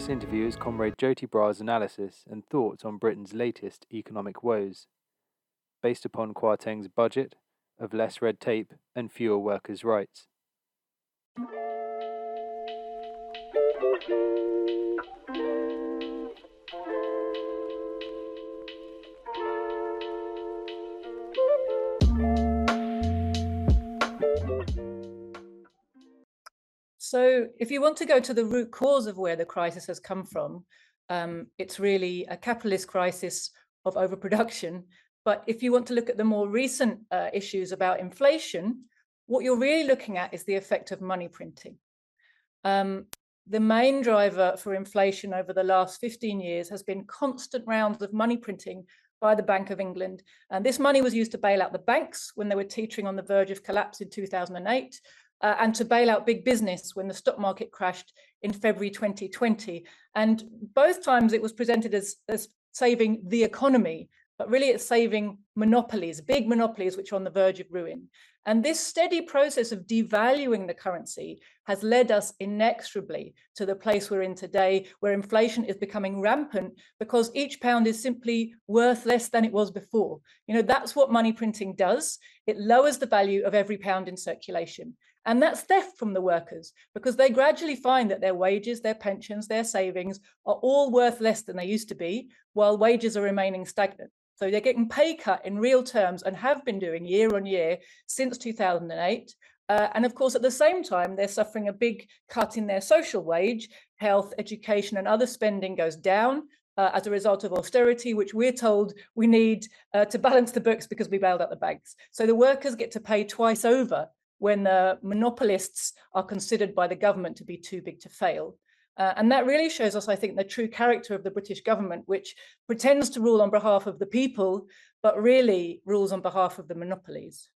This interview is Comrade Joti Brar's analysis and thoughts on Britain's latest economic woes, based upon Kwarteng's budget of less red tape and fewer workers' rights. If you want to go to the root cause of where the crisis has come from, um, it's really a capitalist crisis of overproduction. But if you want to look at the more recent uh, issues about inflation, what you're really looking at is the effect of money printing. Um, the main driver for inflation over the last 15 years has been constant rounds of money printing by the Bank of England. And this money was used to bail out the banks when they were teetering on the verge of collapse in 2008 uh, and to bail out big business when the stock market crashed in February 2020. And both times it was presented as, as saving the economy, but really it's saving monopolies, big monopolies, which are on the verge of ruin. And this steady process of devaluing the currency has led us inexorably to the place we're in today, where inflation is becoming rampant because each pound is simply worth less than it was before. You know, that's what money printing does. It lowers the value of every pound in circulation. And that's theft from the workers because they gradually find that their wages, their pensions, their savings are all worth less than they used to be, while wages are remaining stagnant. So they're getting pay cut in real terms and have been doing year on year since 2008. Uh, and of course, at the same time, they're suffering a big cut in their social wage, health, education, and other spending goes down. Uh, as a result of austerity, which we're told we need uh, to balance the books because we bailed out the banks. So the workers get to pay twice over when the monopolists are considered by the government to be too big to fail. Uh, and that really shows us, I think, the true character of the British government, which pretends to rule on behalf of the people, but really rules on behalf of the monopolies.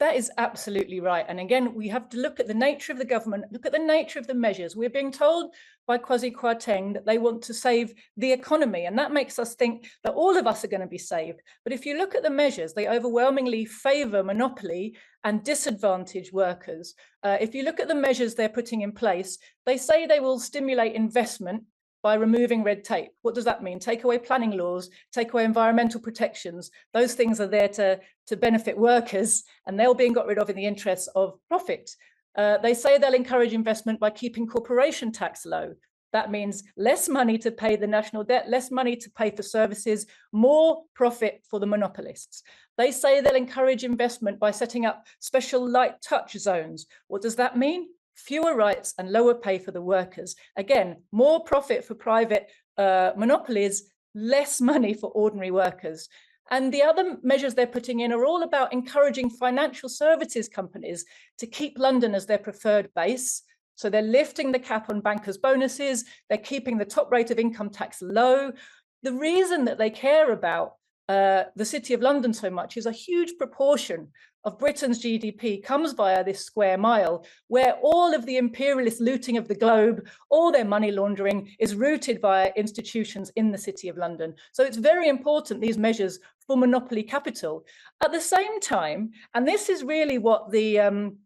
That is absolutely right. And again, we have to look at the nature of the government, look at the nature of the measures. We're being told by Kwasi Kwarteng that they want to save the economy. And that makes us think that all of us are going to be saved. But if you look at the measures, they overwhelmingly favor monopoly and disadvantage workers. Uh, if you look at the measures they're putting in place, they say they will stimulate investment by removing red tape. What does that mean? Take away planning laws, take away environmental protections. Those things are there to, to benefit workers, and they're being got rid of in the interests of profit. Uh, they say they'll encourage investment by keeping corporation tax low. That means less money to pay the national debt, less money to pay for services, more profit for the monopolists. They say they'll encourage investment by setting up special light touch zones. What does that mean? Fewer rights and lower pay for the workers. Again, more profit for private uh, monopolies, less money for ordinary workers. And the other measures they're putting in are all about encouraging financial services companies to keep London as their preferred base. So they're lifting the cap on bankers' bonuses, they're keeping the top rate of income tax low. The reason that they care about uh, the City of London so much is a huge proportion of Britain's GDP comes via this square mile, where all of the imperialist looting of the globe, all their money laundering is routed via institutions in the City of London. So it's very important, these measures for monopoly capital. At the same time, and this is really what the, um,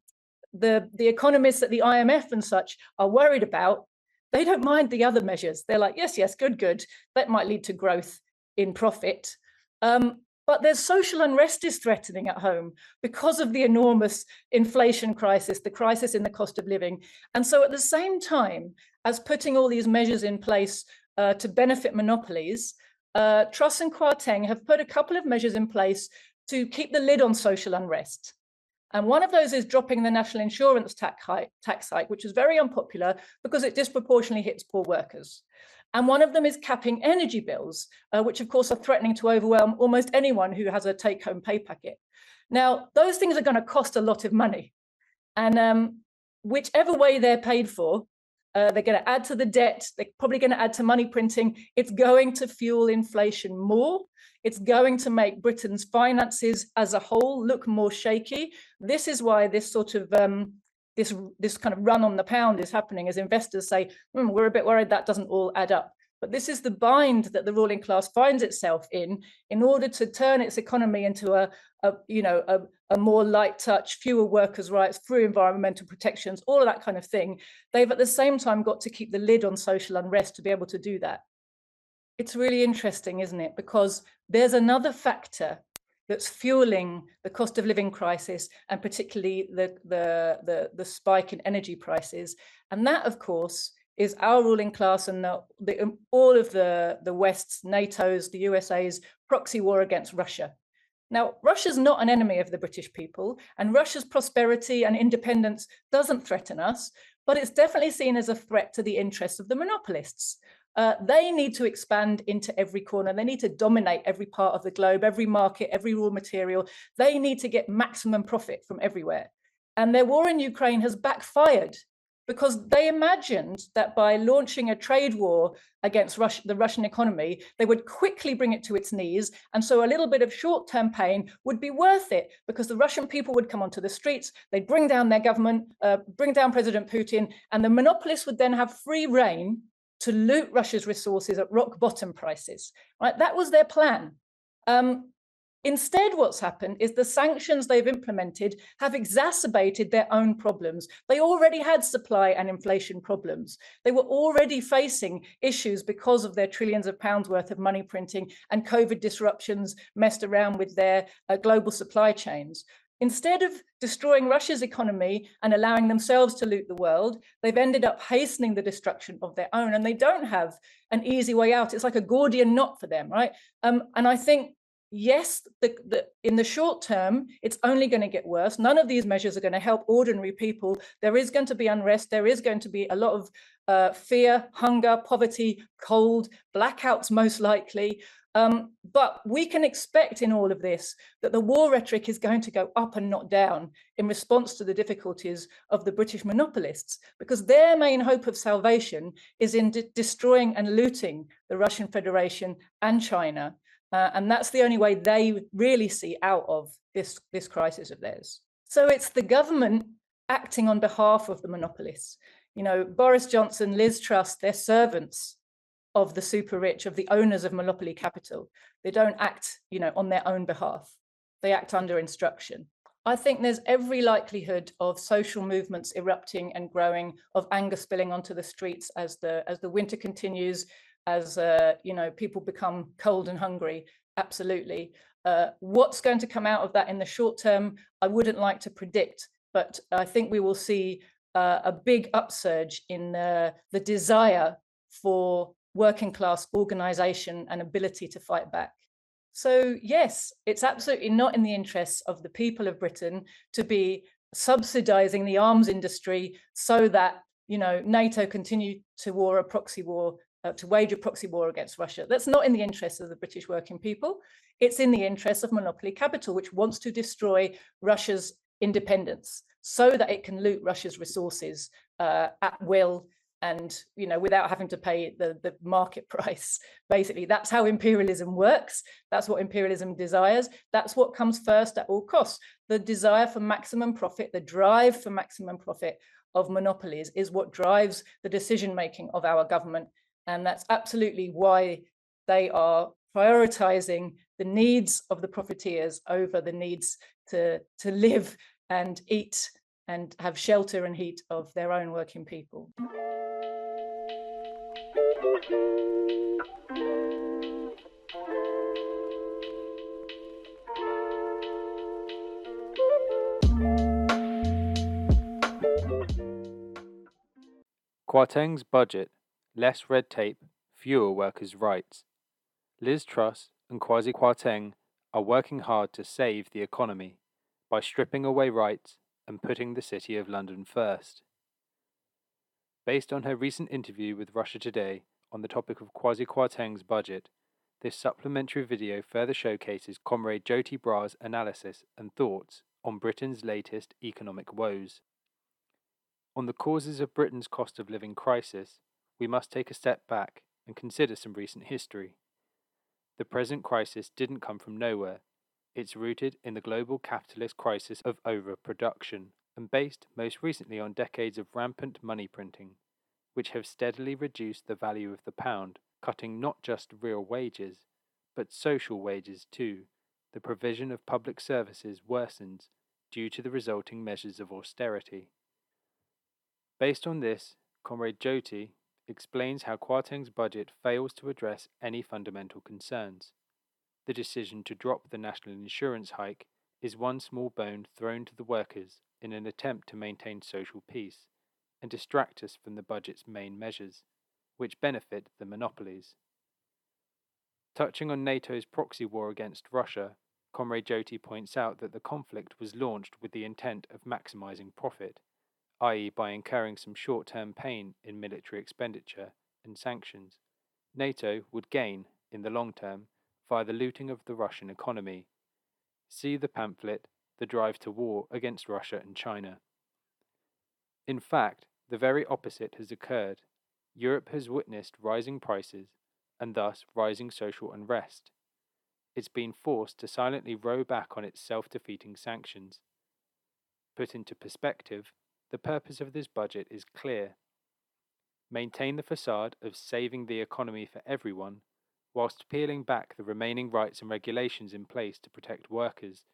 the, the economists at the IMF and such are worried about, they don't mind the other measures. They're like, yes, yes, good, good. That might lead to growth in profit. Um, but there's social unrest is threatening at home because of the enormous inflation crisis, the crisis in the cost of living. And so at the same time as putting all these measures in place uh, to benefit monopolies, uh, Truss and Kwarteng have put a couple of measures in place to keep the lid on social unrest. And one of those is dropping the national insurance tax hike, tax hike, which is very unpopular because it disproportionately hits poor workers. And one of them is capping energy bills, uh, which of course are threatening to overwhelm almost anyone who has a take home pay packet. Now, those things are going to cost a lot of money. And um, whichever way they're paid for, uh, they're going to add to the debt. They're probably going to add to money printing. It's going to fuel inflation more. It's going to make Britain's finances as a whole look more shaky. This is why this sort of um, this this kind of run on the pound is happening as investors say, mm, we're a bit worried that doesn't all add up. But this is the bind that the ruling class finds itself in, in order to turn its economy into a, a you know, a, a more light touch, fewer workers' rights, through environmental protections, all of that kind of thing. They've at the same time got to keep the lid on social unrest to be able to do that. It's really interesting, isn't it? Because there's another factor that's fueling the cost of living crisis and particularly the, the, the, the spike in energy prices. And that, of course, is our ruling class and the, the, um, all of the, the West's, NATO's, the USA's proxy war against Russia. Now, Russia's not an enemy of the British people, and Russia's prosperity and independence doesn't threaten us, but it's definitely seen as a threat to the interests of the monopolists. Uh, they need to expand into every corner. They need to dominate every part of the globe, every market, every raw material. They need to get maximum profit from everywhere. And their war in Ukraine has backfired because they imagined that by launching a trade war against the Russian economy, they would quickly bring it to its knees. And so a little bit of short term pain would be worth it because the Russian people would come onto the streets, they'd bring down their government, uh, bring down President Putin, and the monopolists would then have free rein to loot Russia's resources at rock bottom prices. Right? That was their plan. Um, Instead, what's happened is the sanctions they've implemented have exacerbated their own problems. They already had supply and inflation problems. They were already facing issues because of their trillions of pounds worth of money printing and COVID disruptions messed around with their uh, global supply chains. Instead of destroying Russia's economy and allowing themselves to loot the world, they've ended up hastening the destruction of their own. And they don't have an easy way out. It's like a Gordian knot for them, right? Um, and I think yes, the, the, in the short term, it's only going to get worse. None of these measures are going to help ordinary people. There is going to be unrest. There is going to be a lot of uh, fear, hunger, poverty, cold, blackouts, most likely. Um, but we can expect in all of this that the war rhetoric is going to go up and not down in response to the difficulties of the British monopolists, because their main hope of salvation is in de- destroying and looting the Russian Federation and China. Uh, and that's the only way they really see out of this, this crisis of theirs. So it's the government acting on behalf of the monopolists. You know, Boris Johnson, Liz Truss, they're servants of the super rich, of the owners of monopoly capital. They don't act, you know, on their own behalf. They act under instruction. I think there's every likelihood of social movements erupting and growing, of anger spilling onto the streets as the as the winter continues, as uh, you know people become cold and hungry absolutely. Uh, what's going to come out of that in the short term i wouldn't like to predict but i think we will see uh, a big upsurge in the desire for working class organization and ability to fight back. So yes it's absolutely not in the interests of the people of britain to be subsidizing the arms industry so that you know nato continue to war a proxy war uh, to wage a proxy war against Russia. That's not in the interests of the British working people. It's in the interests of monopoly capital, which wants to destroy Russia's independence so that it can loot Russia's resources uh, at will and you know without having to pay the, the market price basically that's how imperialism works that's what imperialism desires that's what comes first at all costs the desire for maximum profit the drive for maximum profit of monopolies is what drives the decision making of our government and that's absolutely why they are prioritizing the needs of the profiteers over the needs to, to live and eat and have shelter and heat of their own working people. Kwarteng's budget less red tape, fewer workers' rights. Liz Truss and Kwasi Kwarteng are working hard to save the economy by stripping away rights and putting the City of London first. Based on her recent interview with Russia Today on the topic of Kwasi Kwarteng's budget, this supplementary video further showcases Comrade Joti Brar's analysis and thoughts on Britain's latest economic woes. On the causes of Britain's cost of living crisis, we must take a step back and consider some recent history. The present crisis didn't come from nowhere. It's rooted in the global capitalist crisis of overproduction and based most recently on decades of rampant money printing, which have steadily reduced the value of the pound cutting not just real wages, but social wages too. The provision of public services worsens due to the resulting measures of austerity. Based on this, Comrade Joti explains how Kwarteng's budget fails to address any fundamental concerns. The decision to drop the national insurance hike is one small bone thrown to the workers in an attempt to maintain social peace and distract us from the budget's main measures, which benefit the monopolies. Touching on NATO's proxy war against Russia, Comrade Joti points out that the conflict was launched with the intent of maximizing profit, i.e., by incurring some short term pain in military expenditure and sanctions. NATO would gain, in the long term, via the looting of the Russian economy. See the pamphlet, The Drive to War Against Russia and China. In fact, the very opposite has occurred. Europe has witnessed rising prices and thus rising social unrest. It's been forced to silently row back on its self defeating sanctions. Put into perspective, the purpose of this budget is clear maintain the facade of saving the economy for everyone, whilst peeling back the remaining rights and regulations in place to protect workers.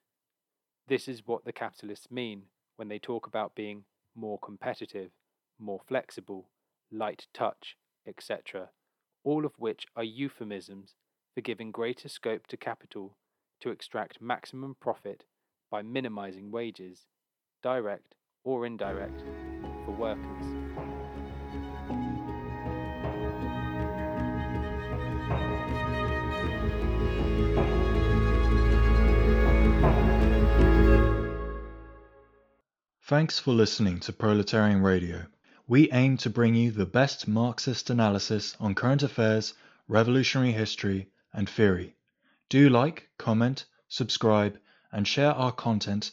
This is what the capitalists mean when they talk about being more competitive, more flexible, light touch, etc., all of which are euphemisms for giving greater scope to capital to extract maximum profit by minimizing wages, direct or indirect, for workers. Thanks for listening to Proletarian Radio. We aim to bring you the best Marxist analysis on current affairs, revolutionary history, and theory. Do like, comment, subscribe, and share our content